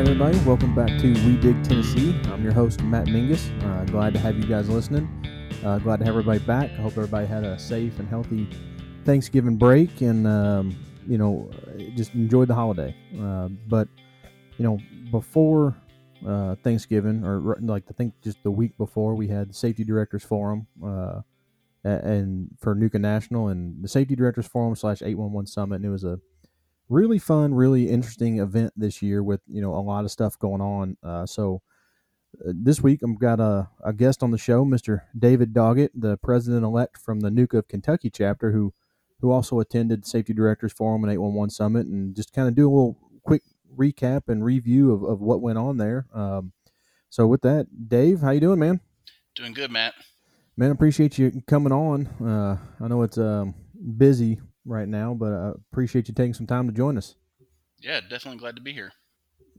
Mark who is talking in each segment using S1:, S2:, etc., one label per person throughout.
S1: right, everybody, welcome back to We Dig Tennessee. I'm your host, Matt Mingus. Uh, glad to have you guys listening. Uh, glad to have everybody back. I hope everybody had a safe and healthy Thanksgiving break and, um, you know, just enjoyed the holiday. Uh, but, you know, before uh, Thanksgiving, or like I think just the week before, we had the Safety Directors Forum uh, and for NUCA National and the Safety Directors Forum slash 811 Summit. And it was a really fun, really interesting event this year with you know a lot of stuff going on. Uh, so uh, this week I've got a, a, guest on the show, Mr. David Doggett, the president elect from the NUCA of Kentucky chapter, who who also attended Safety Directors Forum and 811 Summit, and just kind of do a little quick recap and review of, of what went on there. Um, so with that, Dave, how you doing, man?
S2: Doing good, Matt.
S1: Man, appreciate you coming on. Uh, I know it's um, busy right now, but I appreciate you taking some time to join us.
S2: Yeah, definitely glad to be here.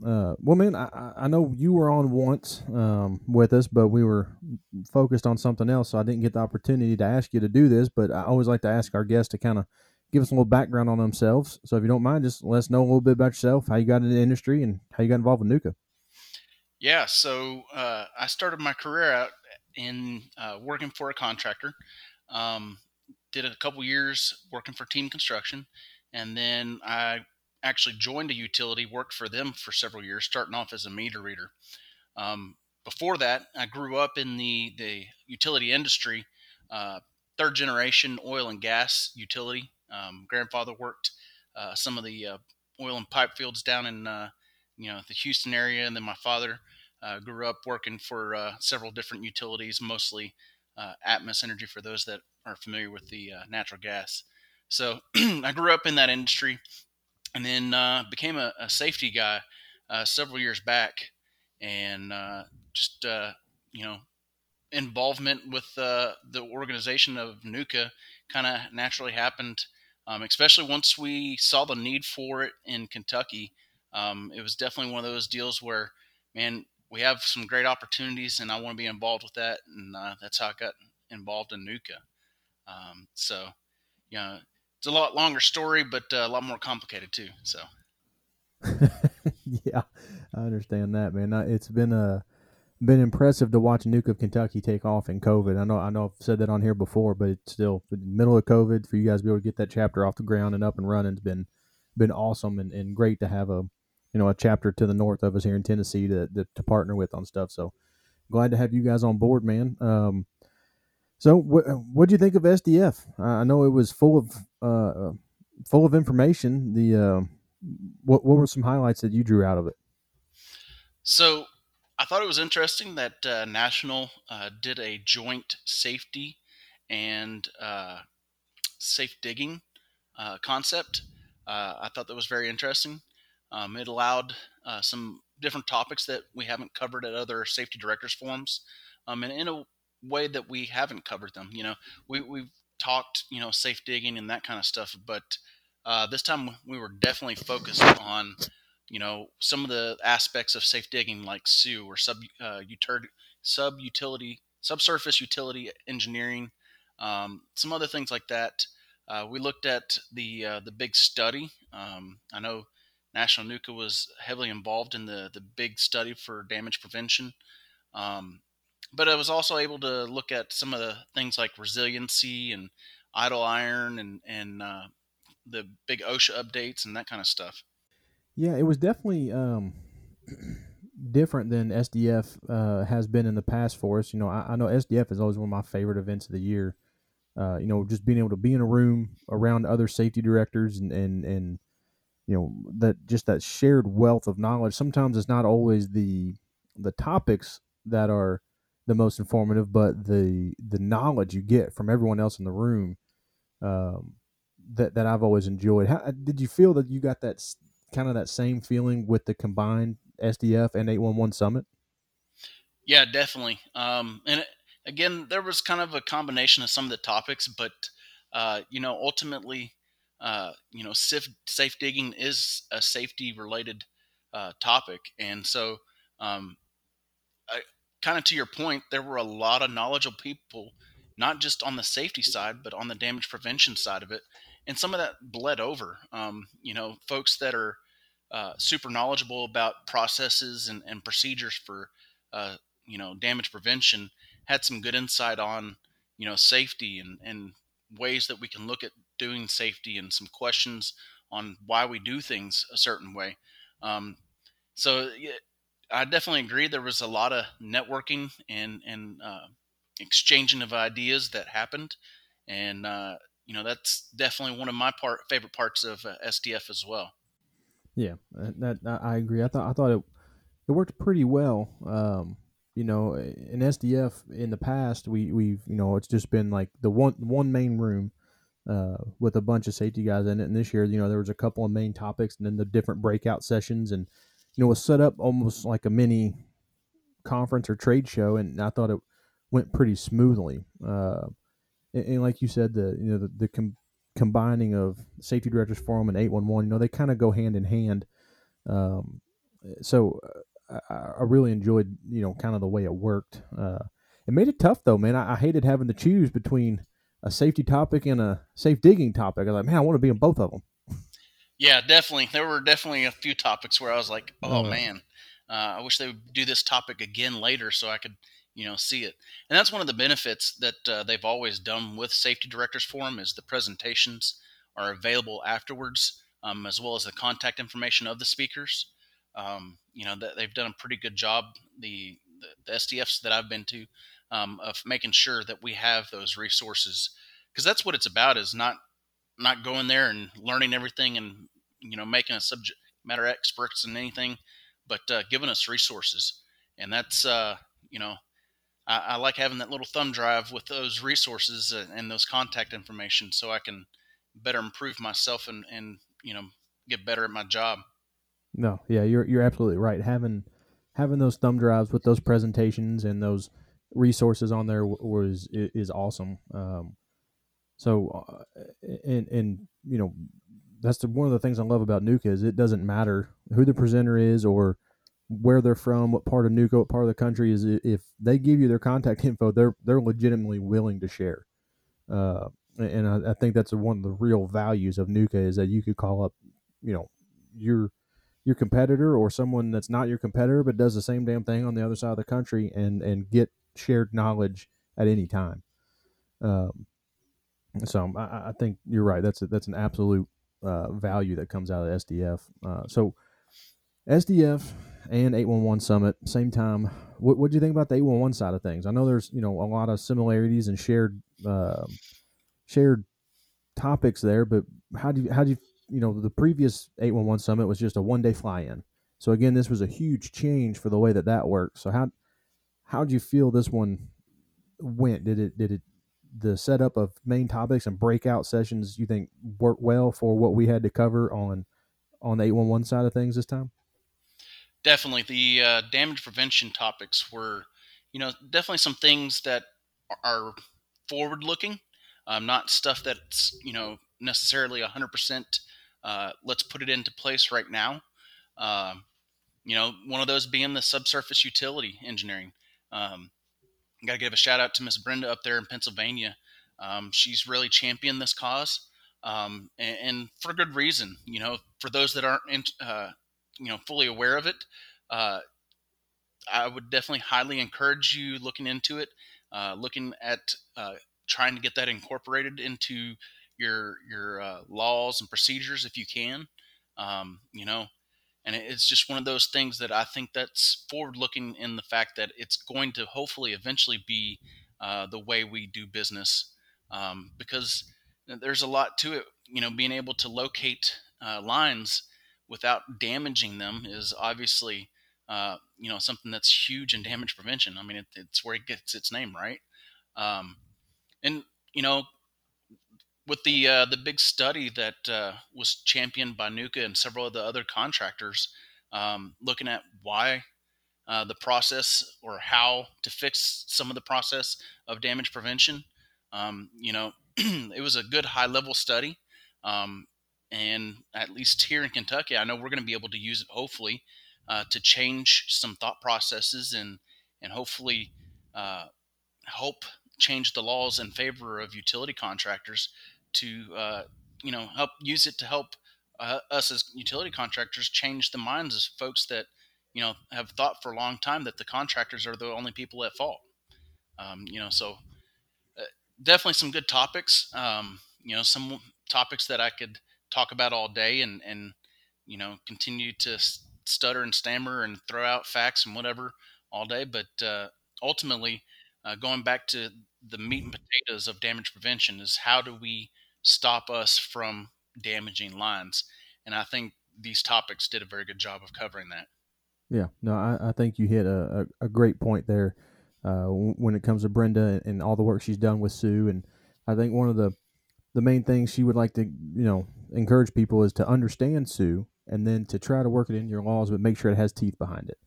S1: Uh, well, man, I, I know you were on once um, with us, but we were focused on something else, so I didn't get the opportunity to ask you to do this. But I always like to ask our guests to kind of give us a little background on themselves. So if you don't mind, just let us know a little bit about yourself, how you got into the industry, and how you got involved with NUCA.
S2: Yeah, so uh, I started my career out in uh, working for a contractor. Um, did a couple years working for Team Construction, and then I actually joined a utility, worked for them for several years, starting off as a meter reader. Um, before that, I grew up in the the utility industry, uh, third generation oil and gas utility. Um, grandfather worked uh, some of the uh, oil and pipe fields down in uh, you know the Houston area, and then my father uh, grew up working for uh, several different utilities, mostly Atmos Energy for those that are familiar with the uh, natural gas. So I grew up in that industry, and then uh, became a, a, safety guy uh, several years back, and uh, just uh, you know involvement with uh, the organization of NUCA kind of naturally happened. Um, especially once we saw the need for it in Kentucky, um, it was definitely one of those deals where, man, we have some great opportunities, and I want to be involved with that, and that's how I got involved in NUCA. Um, so, you know, it's a lot longer story, but uh, a lot more complicated too. So.
S1: yeah, I understand that, man. It's been a uh, been impressive to watch NUCA of Kentucky take off in COVID. I know I know I've said that on here before, but it's still the middle of COVID for you guys to be able to get that chapter off the ground and up and running has been been awesome and, and great to have a you know a chapter to the north of us here in Tennessee to to, to partner with on stuff. So glad to have you guys on board, man. Um, so, what do you think of SDF? I know it was full of uh, uh, full of information. The uh, what what were some highlights that you drew out of it?
S2: So, I thought it was interesting that uh, National uh, did a joint safety and uh, safe digging concept. I thought that was very interesting. Um, it allowed some different topics that we haven't covered at other safety directors forums, um, and in a way that we haven't covered them. You know, we we've talked, you know, safe digging and that kind of stuff, but uh, this time we were definitely focused on, you know, some of the aspects of safe digging like SUE or sub uh, utility, sub utility, subsurface utility engineering, um, some other things like that. Uh, we looked at the uh, the big study. Um, I know National NUCA was heavily involved in the the big study for damage prevention. Um, but I was also able to look at some of the things like resiliency and idle iron and and uh, the big OSHA updates and that kind of stuff.
S1: Yeah, it was definitely um, different than SDF uh, has been in the past for us. You know, I, I, know SDF is always one of my favorite events of the year. Uh, you know, just being able to be in a room around other safety directors and and and you know that just that shared wealth of knowledge. Sometimes it's not always the the topics that are the most informative, but the the knowledge you get from everyone else in the room um, that that I've always enjoyed. How did you feel that you got that kind of that same feeling with the combined SDF and 811 Summit?
S2: Yeah, definitely. Um, and again, there was kind of a combination of some of the topics, but uh, you know, ultimately, uh, you know, safe, safe digging is a safety related uh, topic, and so um, kind of to your point, there were a lot of knowledgeable people, not just on the safety side, but on the damage prevention side of it. And some of that bled over. Um, you know, folks that are uh, super knowledgeable about processes and, and procedures for uh, you know damage prevention had some good insight on you know safety and, and ways that we can look at doing safety and some questions on why we do things a certain way um, so i definitely agree there was a lot of networking and and uh, exchanging of ideas that happened and uh, you know that's definitely one of my part favorite parts of uh, SDF as well.
S1: Yeah, uh, that, I agree. I thought I thought it it worked pretty well. Um, you know, in SDF in the past, we we've you know it's just been like the one one main room uh, with a bunch of safety guys in it. And this year, you know, there was a couple of main topics and then the different breakout sessions, and you know, it was set up almost like a mini conference or trade show. And I thought it went pretty smoothly. Uh, and, and, like you said, the you know the, the com- combining of Safety Directors Forum and 811, you know, they kind of go hand in hand. Um, so uh, I, I, really enjoyed, you know, kind of the way it worked. Uh, it made it tough though, man. I, I, hated having to choose between a safety topic and a safe digging topic. I was like, man, I want to be in both of them.
S2: Yeah, definitely. There were definitely a few topics where I was like, oh, uh, man, uh, I wish they would do this topic again later so I could – you know see it and that's one of the benefits that uh, they've always done with safety directors forum is the presentations are available afterwards um, as well as the contact information of the speakers um, you know that they've done a pretty good job the, the, the sdfs that i've been to um, of making sure that we have those resources because that's what it's about is not not going there and learning everything and you know making a subject matter experts in anything but uh, giving us resources and that's uh, you know I, I, like having that little thumb drive with those resources and those contact information so I can better improve myself and, and you know get better at my job.
S1: No, yeah, you're you're absolutely right. Having having those thumb drives with those presentations and those resources on there was is awesome. Um, so, uh, and and you know, that's the, one of the things I love about NUCA is it doesn't matter who the presenter is or where they're from, what part of NUCA, what part of the country is. If they give you their contact info, they're they're legitimately willing to share. Uh, and I, I, think that's one of the real values of NUCA is that you could call up, you know, your your competitor or someone that's not your competitor but does the same damn thing on the other side of the country and and get shared knowledge at any time. Um, so I, I think you're right. That's a, that's an absolute uh, value that comes out of SDF. Uh, so SDF and 811 Summit, same time. What do you think about the 811 side of things? I know there's you know a lot of similarities and shared uh, shared topics there, but how do you how do you you know the previous 811 Summit was just a one day fly in. So again, this was a huge change for the way that that works. So how how did you feel this one went? Did it did it the setup of main topics and breakout sessions you think worked well for what we had to cover on on the 811 side of things this time?
S2: definitely the uh, damage prevention topics were, you know, definitely some things that are forward looking, um, not stuff that's, you know, necessarily 100%. Uh, let's put it into place right now. Um, you know, one of those being the subsurface utility engineering. Um, Got to give a shout out to Miss Brenda up there in Pennsylvania. Um, she's really championed this cause, um, and, and, for good reason. You know, for those that aren't in, uh, you know fully aware of it, uh, I would definitely highly encourage you looking into it, uh, looking at uh, trying to get that incorporated into your your uh, laws and procedures if you can. Um, you know, and it's just one of those things that I think that's forward looking in the fact that it's going to hopefully eventually be uh, the way we do business um, because there's a lot to it. You know, being able to locate uh, lines without damaging them is obviously uh, you know something that's huge in damage prevention. I mean, it, it's where it gets its name, right? Um, and you know, with the uh, the big study that uh, was championed by NUCA and several of the other contractors, um, looking at why uh, the process or how to fix some of the process of damage prevention. Um, you know, it was a good high level study. Um, and at least here in Kentucky, I know we're going to be able to use it hopefully uh, to change some thought processes and and hopefully uh, help change the laws in favor of utility contractors to uh, you know help use it to help uh, us as utility contractors change the minds of folks that you know have thought for a long time that the contractors are the only people at fault. Um, you know, so uh, definitely some good topics. Um, you know, some topics that I could talk about all day and and you know continue to stutter and stammer and throw out facts and whatever all day. But uh, ultimately, uh, going back to the meat and potatoes of damage prevention is how do we stop us from damaging lines? And I think these topics did a very good job of covering that.
S1: Yeah, no, I, I think you hit a, a, a great point there uh, when it comes to Brenda and all the work she's done with SUE. And I think one of the the main things she would like to you know encourage people is to understand SUE and then to try to work it in your laws, but make sure it has teeth behind it.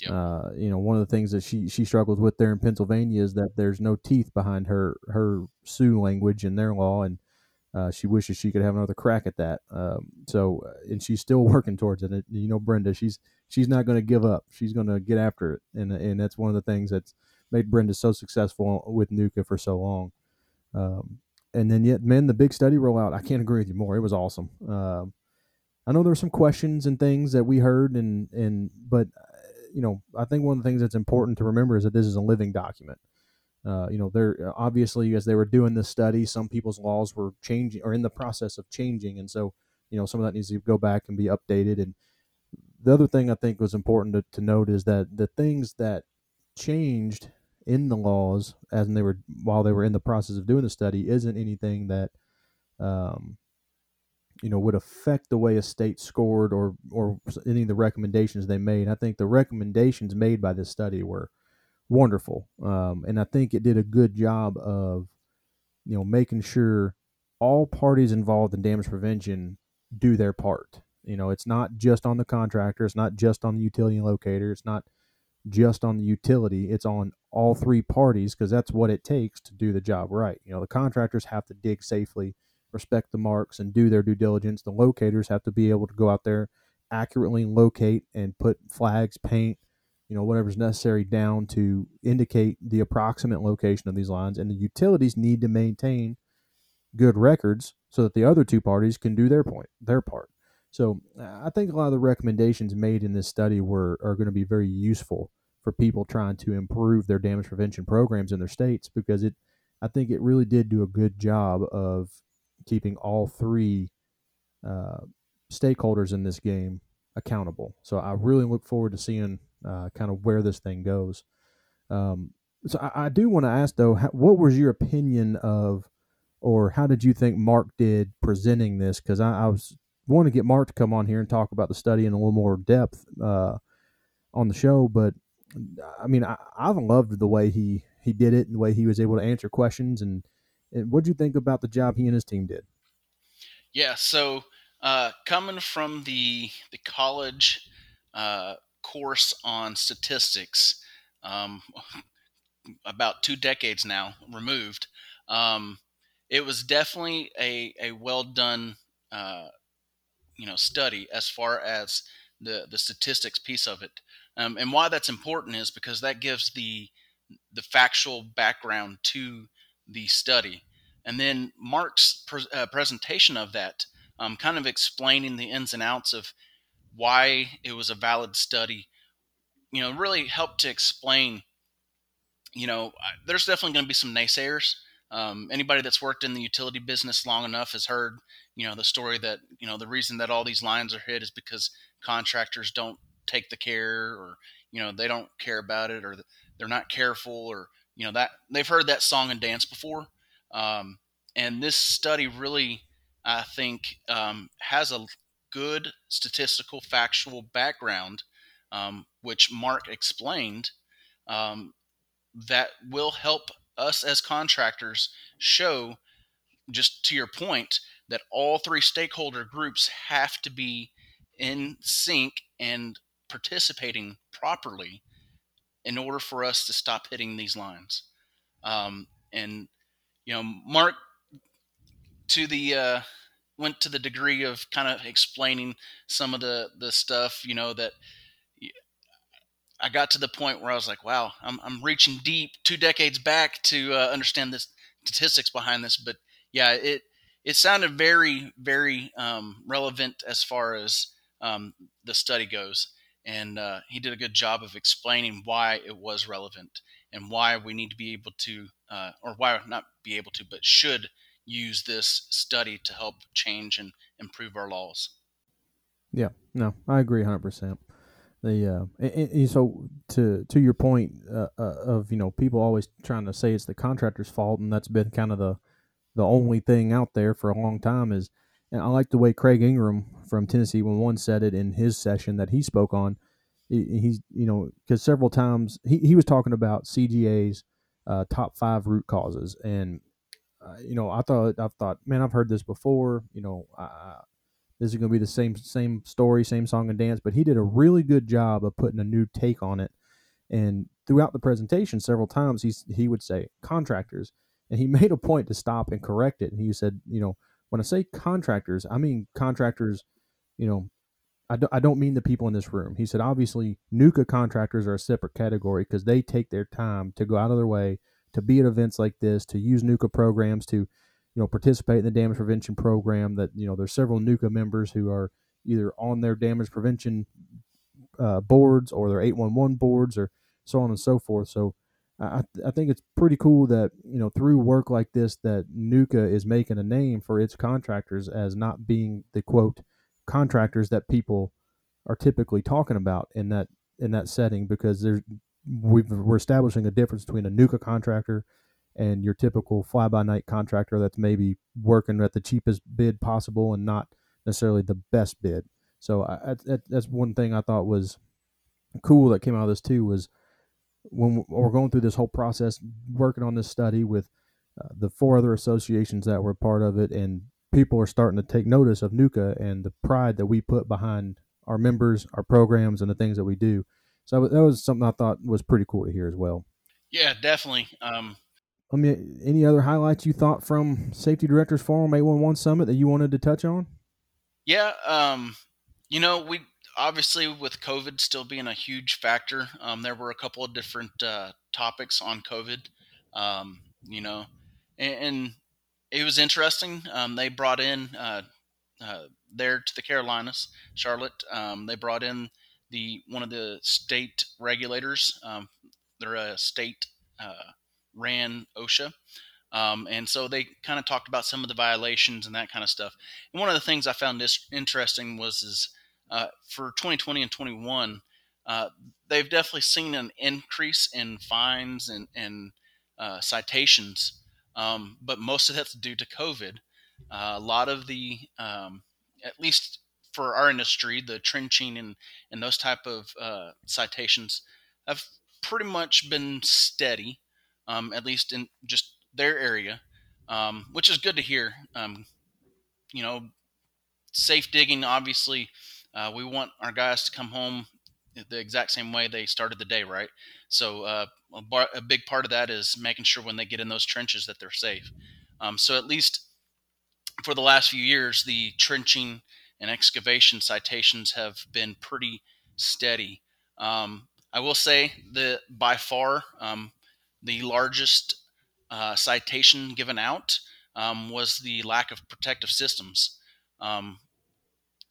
S1: Yep. Uh, you know, one of the things that she she struggles with there in Pennsylvania is that there's no teeth behind her her SUE language in their law, and uh, she wishes she could have another crack at that. Um, so, uh, and she's still working towards it. And, you know, Brenda, she's she's not going to give up. She's going to get after it, and and that's one of the things that's made Brenda so successful with NUCA for so long. Um, and then yet, man, the big study rollout. I can't agree with you more. It was awesome. Um, I know there were some questions and things that we heard, and and but you know, I think one of the things that's important to remember is that this is a living document. Uh, you know, they're obviously as they were doing this study, some people's laws were changing or in the process of changing, and so you know some of that needs to go back and be updated. And the other thing I think was important to, to note is that the things that changed in the laws as they were while they were in the process of doing the study isn't anything that um, you know would affect the way a state scored or or any of the recommendations they made. I think the recommendations made by this study were wonderful, um, and I think it did a good job of you know making sure all parties involved in damage prevention do their part. You know, it's not just on the contractor, it's not just on the utility locator, it's not just on the utility, it's on all three parties because that's what it takes to do the job right. You know, the contractors have to dig safely respect the marks and do their due diligence. The locators have to be able to go out there, accurately locate and put flags, paint, you know, whatever's necessary down to indicate the approximate location of these lines. And the utilities need to maintain good records so that the other two parties can do their point, their part. So I think a lot of the recommendations made in this study were are going to be very useful for people trying to improve their damage prevention programs in their states because it I think it really did do a good job of keeping all three uh, stakeholders in this game accountable. So I really look forward to seeing uh, kind of where this thing goes. Um, so I, I do want to ask though, how, what was your opinion of, or how did you think Mark did presenting this? Because I, I, was want to get Mark to come on here and talk about the study in a little more depth uh, on the show, but I mean, I, I've loved the way he he did it and the way he was able to answer questions and and what do you think about the job he and his team did?
S2: Yeah, so uh, coming from the the college uh, course on statistics, um, about two decades now removed, um, it was definitely a, a well done uh, you know study as far as the the statistics piece of it. Um, and why that's important is because that gives the the factual background to the study. And then Mark's pre- uh, presentation of that, um, kind of explaining the ins and outs of why it was a valid study, you know, really helped to explain. You know, there's definitely going to be some naysayers. Um, anybody that's worked in the utility business long enough has heard, you know, the story that you know the reason that all these lines are hit is because contractors don't take the care, or you know, they don't care about it, or they're not careful, or you know that they've heard that song and dance before. Um, and this study really, I think, um, has a good statistical factual background, um, which Mark explained, um, that will help us as contractors show, just to your point, that all three stakeholder groups have to be in sync and participating properly in order for us to stop hitting these lines. Um, and you know, Mark to the uh, went to the degree of kind of explaining some of the the stuff, you know, that I got to the point where I was like, wow, I'm I'm reaching deep two decades back to uh, understand the statistics behind this, but yeah, it it sounded very, very um, relevant as far as um, the study goes. And uh, he did a good job of explaining why it was relevant and why we need to be able to, uh, or why not be able to, but should use this study to help change and improve our laws.
S1: Yeah, no, I agree 100%. The uh, and, and so to to your point uh, uh, of you know people always trying to say it's the contractor's fault, and that's been kind of the the only thing out there for a long time is. And I like the way Craig Ingram from Tennessee when one said it in his session that he spoke on. He, he's you know because several times he, he was talking about CGA's uh, top five root causes, and uh, you know I thought I thought man I've heard this before. You know I, this is going to be the same same story, same song and dance. But he did a really good job of putting a new take on it. And throughout the presentation, several times he he would say contractors, and he made a point to stop and correct it. And he said, you know, when I say contractors, I mean contractors. You know, I don't, I don't mean the people in this room. He said, obviously, NUCA contractors are a separate category because they take their time to go out of their way to be at events like this, to use NUCA programs, to you know participate in the damage prevention program. That you know there's several NUCA members who are either on their damage prevention uh, boards or their 811 boards or so on and so forth. So I, I think it's pretty cool that you know through work like this that NUCA is making a name for its contractors as not being the quote contractors that people are typically talking about in that in that setting because there's we are establishing a difference between a NUCA contractor and your typical fly by night contractor that's maybe working at the cheapest bid possible and not necessarily the best bid. So I, I, that's one thing I thought was cool that came out of this too was when we're going through this whole process, working on this study with uh, the four other associations that were part of it, and people are starting to take notice of NUCA and the pride that we put behind our members, our programs, and the things that we do. So that was something I thought was pretty cool to hear as well.
S2: Yeah, definitely. Um,
S1: I mean, any other highlights you thought from Safety Directors Forum 811 Summit that you wanted to touch on?
S2: Yeah, um, you know, we obviously with COVID still being a huge factor, um, there were a couple of different uh, topics on COVID. Um, you know, and, and, it was interesting. Um, they brought in uh, uh, there to the Carolinas, Charlotte. Um, they brought in the one of the state regulators. Um, they're a state uh, ran OSHA. Um, and so they kind of talked about some of the violations and that kind of stuff. And one of the things I found this interesting was is uh, for 2020 and 21, uh, they've definitely seen an increase in fines and, and uh, citations, um, but most of that's due to COVID. Uh, a lot of the, um, at least for our industry, the trenching and, and those type of uh, citations have pretty much been steady um, at least in just their area, um, which is good to hear. Um, you know, safe digging, obviously, uh, we want our guys to come home the exact same way they started the day, right? So uh, a, bar, a, big part of that is making sure when they get in those trenches that they're safe. Um, so at least for the last few years, the trenching and excavation citations have been pretty steady. Um, I will say that by far, um, the largest uh, citation given out um, was the lack of protective systems. Um,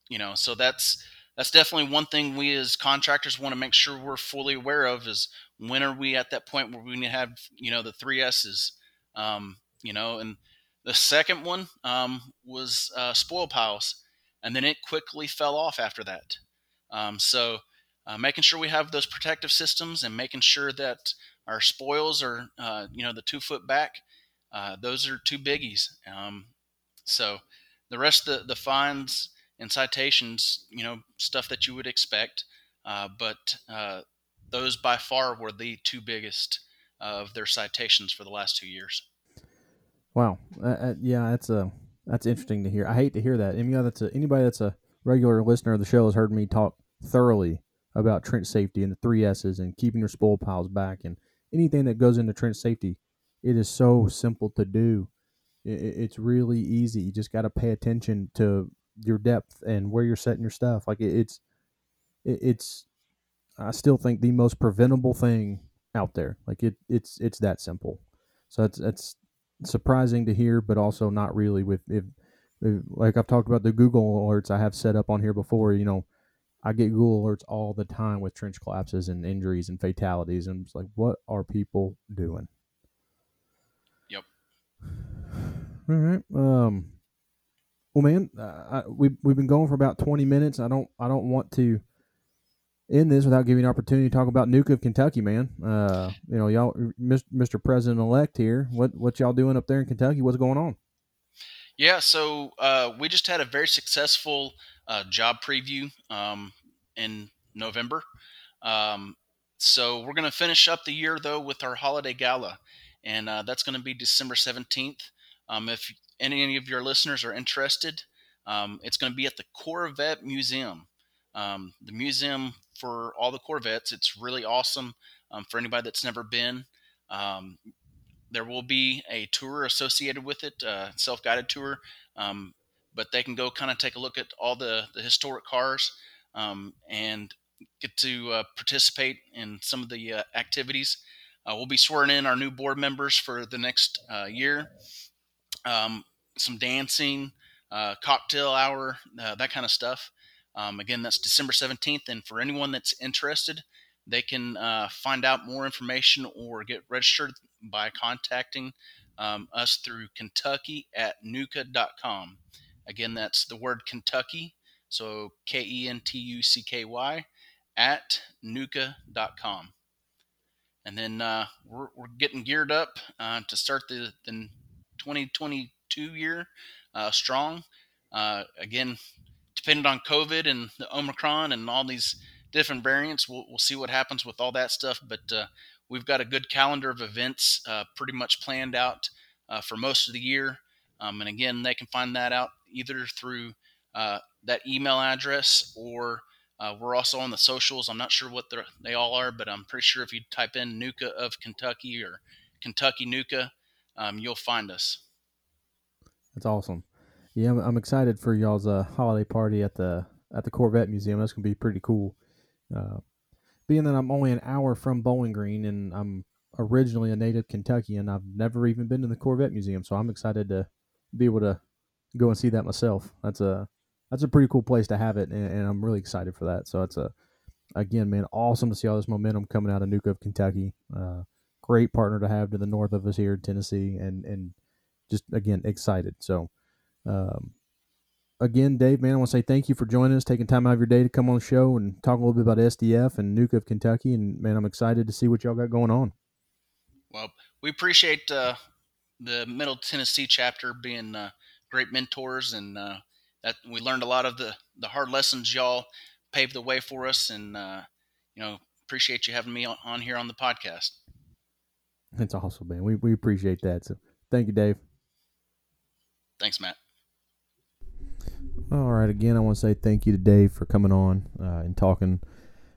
S2: you know, so that's that's definitely one thing we as contractors want to make sure we're fully aware of is when are we at that point where we need to have you know the three S's. Um, you know, and the second one um, was uh, spoil piles, and then it quickly fell off after that. Um, so uh, making sure we have those protective systems and making sure that our spoils are, uh, you know, the two foot back. Uh, those are two biggies. Um, so the rest of the, the fines and citations, you know, stuff that you would expect. Uh, but uh, those by far were the two biggest of their citations for the last two years.
S1: Wow. Uh, yeah, that's a that's interesting to hear. I hate to hear that. Anybody that's a, anybody that's a regular listener of the show has heard me talk thoroughly about trench safety and the three S's and keeping your spoil piles back and anything that goes into trench safety, it is so simple to do. it's really easy. You just got to pay attention to your depth and where you're setting your stuff. Like it's, it's, I still think the most preventable thing out there. Like it, it's, it's that simple. So it's, it's surprising to hear, but also not really with if, like I've talked about the Google alerts I have set up on here before. You know, I get Google alerts all the time with trench collapses and injuries and fatalities, and it's like, what are people doing?
S2: Yep.
S1: All right. Um. Well, man, uh, I, we we've been going for about twenty minutes. I don't I don't want to end this without giving an opportunity to talk about NUCA of Kentucky, man. Uh, you know, y'all, Mr. President elect here. What what y'all doing up there in Kentucky? What's going on?
S2: Yeah, so uh, we just had a very successful uh, job preview um, in November. Um, so we're going to finish up the year though with our holiday gala, and uh, that's going to be December seventeenth. Um, if any of your listeners are interested, um, it's going to be at the Corvette Museum. Um, the museum for all the Corvettes. It's really awesome um, for anybody that's never been. Um, there will be a tour associated with it, uh, self-guided tour, um, but they can go kind of take a look at all the, the historic cars um, and get to uh, participate in some of the uh, activities. Uh, we'll be swearing in our new board members for the next uh, year. Um, some dancing, uh, cocktail hour, that kind of stuff. Um, again, that's December 17th. And for anyone that's interested, they can uh, find out more information or get registered by contacting um, us through Kentucky at nuca.com. Again, that's the word Kentucky, so K E N T U C K Y, at nuca.com. And then uh, we're, we're getting geared up uh, to start the, the 2022 year uh, strong. Uh, again, depending on COVID and the Omicron and all these different variants, we'll, we'll see what happens with all that stuff. But uh, we've got a good calendar of events uh, pretty much planned out uh, for most of the year. Um, and again, they can find that out either through uh, that email address or uh, we're also on the socials. I'm not sure what they all are, but I'm pretty sure if you type in NUCA of Kentucky or Kentucky NUCA, um, you'll find us.
S1: That's awesome. Yeah, I'm, I'm excited for y'all's uh, holiday party at the at the Corvette Museum. That's gonna be pretty cool. Uh, being that I'm only an hour from Bowling Green and I'm originally a native Kentuckian, I've never even been to the Corvette Museum, so I'm excited to be able to go and see that myself. That's a that's a pretty cool place to have it, and, and I'm really excited for that. So it's a again, man, awesome to see all this momentum coming out of NUCA of Kentucky. Uh, great partner to have to the north of us here in Tennessee, and and just again excited. So um, again, Dave, man, I want to say thank you for joining us, taking time out of your day to come on the show and talk a little bit about SDF and NUCA of Kentucky. And man, I'm excited to see what y'all got going on.
S2: Well, we appreciate uh, the Middle Tennessee chapter being uh, great mentors, and uh, that we learned a lot of the the hard lessons y'all paved the way for us, and uh, you know appreciate you having me on here on the podcast.
S1: That's awesome, man. We we appreciate that. So thank you, Dave.
S2: Thanks, Matt.
S1: All right. Again, I want to say thank you to Dave for coming on uh, and talking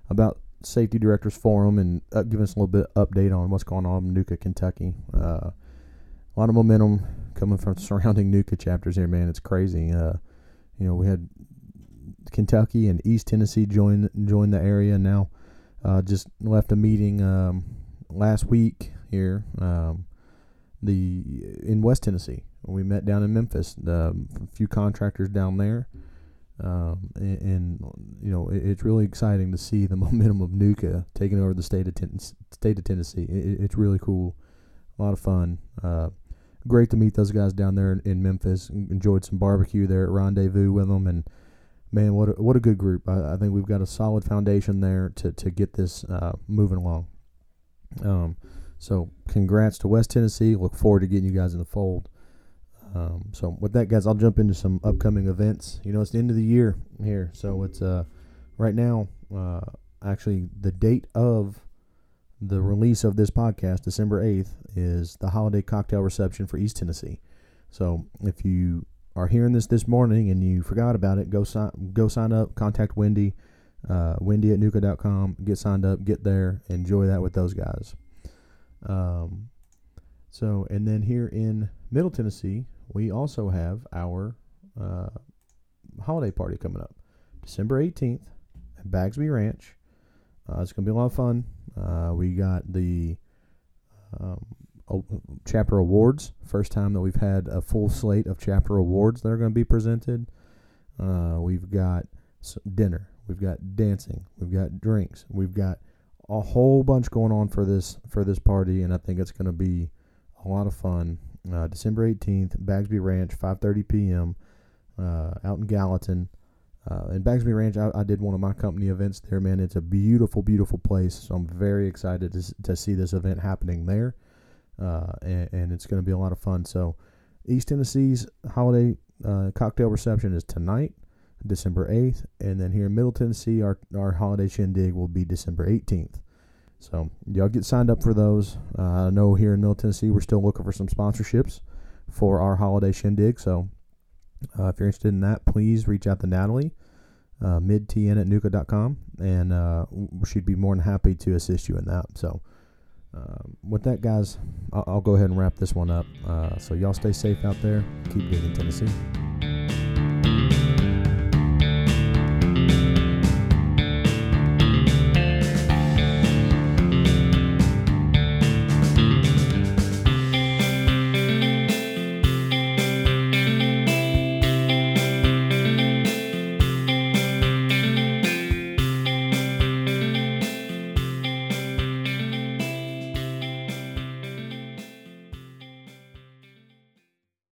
S1: about Safety Directors Forum and uh, giving us a little bit update on what's going on in NUCA, Kentucky. Uh, a lot of momentum coming from surrounding NUCA chapters here, man. It's crazy. Uh, you know, we had Kentucky and East Tennessee join join the area now. Uh, just left a meeting um, last week here. Um, the in West Tennessee we met down in Memphis. a few contractors down there, um, and, and, you know it, it's really exciting to see the momentum of NUCA taking over the state of ten- state of Tennessee. It, it's really cool, a lot of fun. Uh, great to meet those guys down there in, in, Memphis. Enjoyed some barbecue there at Rendezvous with them, and man, what a, what a good group. I, I think we've got a solid foundation there to to get this uh, moving along. Um, so congrats to West Tennessee. Look forward to getting you guys in the fold. Um, so with that, guys, I'll jump into some upcoming events. You know, it's the end of the year here, so it's uh, right now. Uh, actually, the date of the release of this podcast, December eighth, is the holiday cocktail reception for East Tennessee. So if you are hearing this this morning and you forgot about it, go sign go sign up. Contact Wendy, uh, Wendy at nuca.com. Get signed up. Get there. Enjoy that with those guys. Um, so and then here in Middle Tennessee, we also have our uh, holiday party coming up, December 18th at Bagsby Ranch. Uh, it's going to be a lot of fun. Uh, we got the um, chapter awards. First time that we've had a full slate of chapter awards that are going to be presented. Uh, we've got dinner. We've got dancing. We've got drinks. We've got a whole bunch going on for this for this party, and I think it's going to be a lot of fun. Uh, December 18th, Bagsby Ranch, 5:30 p.m. Uh, out in Gallatin. Uh, in Bagsby Ranch, I, I, did one of my company events there. Man, it's a beautiful, beautiful place. So I'm very excited to, to see this event happening there, uh, and, and, it's going to be a lot of fun. So, East Tennessee's holiday uh, cocktail reception is tonight, December 8th, and then here in Middle Tennessee, our our holiday shindig will be December 18th. So y'all get signed up for those. Uh, I know here in Middle Tennessee, we're still looking for some sponsorships for our holiday shindig. So uh, if you're interested in that, please reach out to Natalie, uh, midtn at nuca.com, and uh, she'd be more than happy to assist you in that. So, uh, with that, guys, I'll, I'll, go ahead and wrap this one up. Uh, so, y'all stay safe out there. Keep digging Tennessee.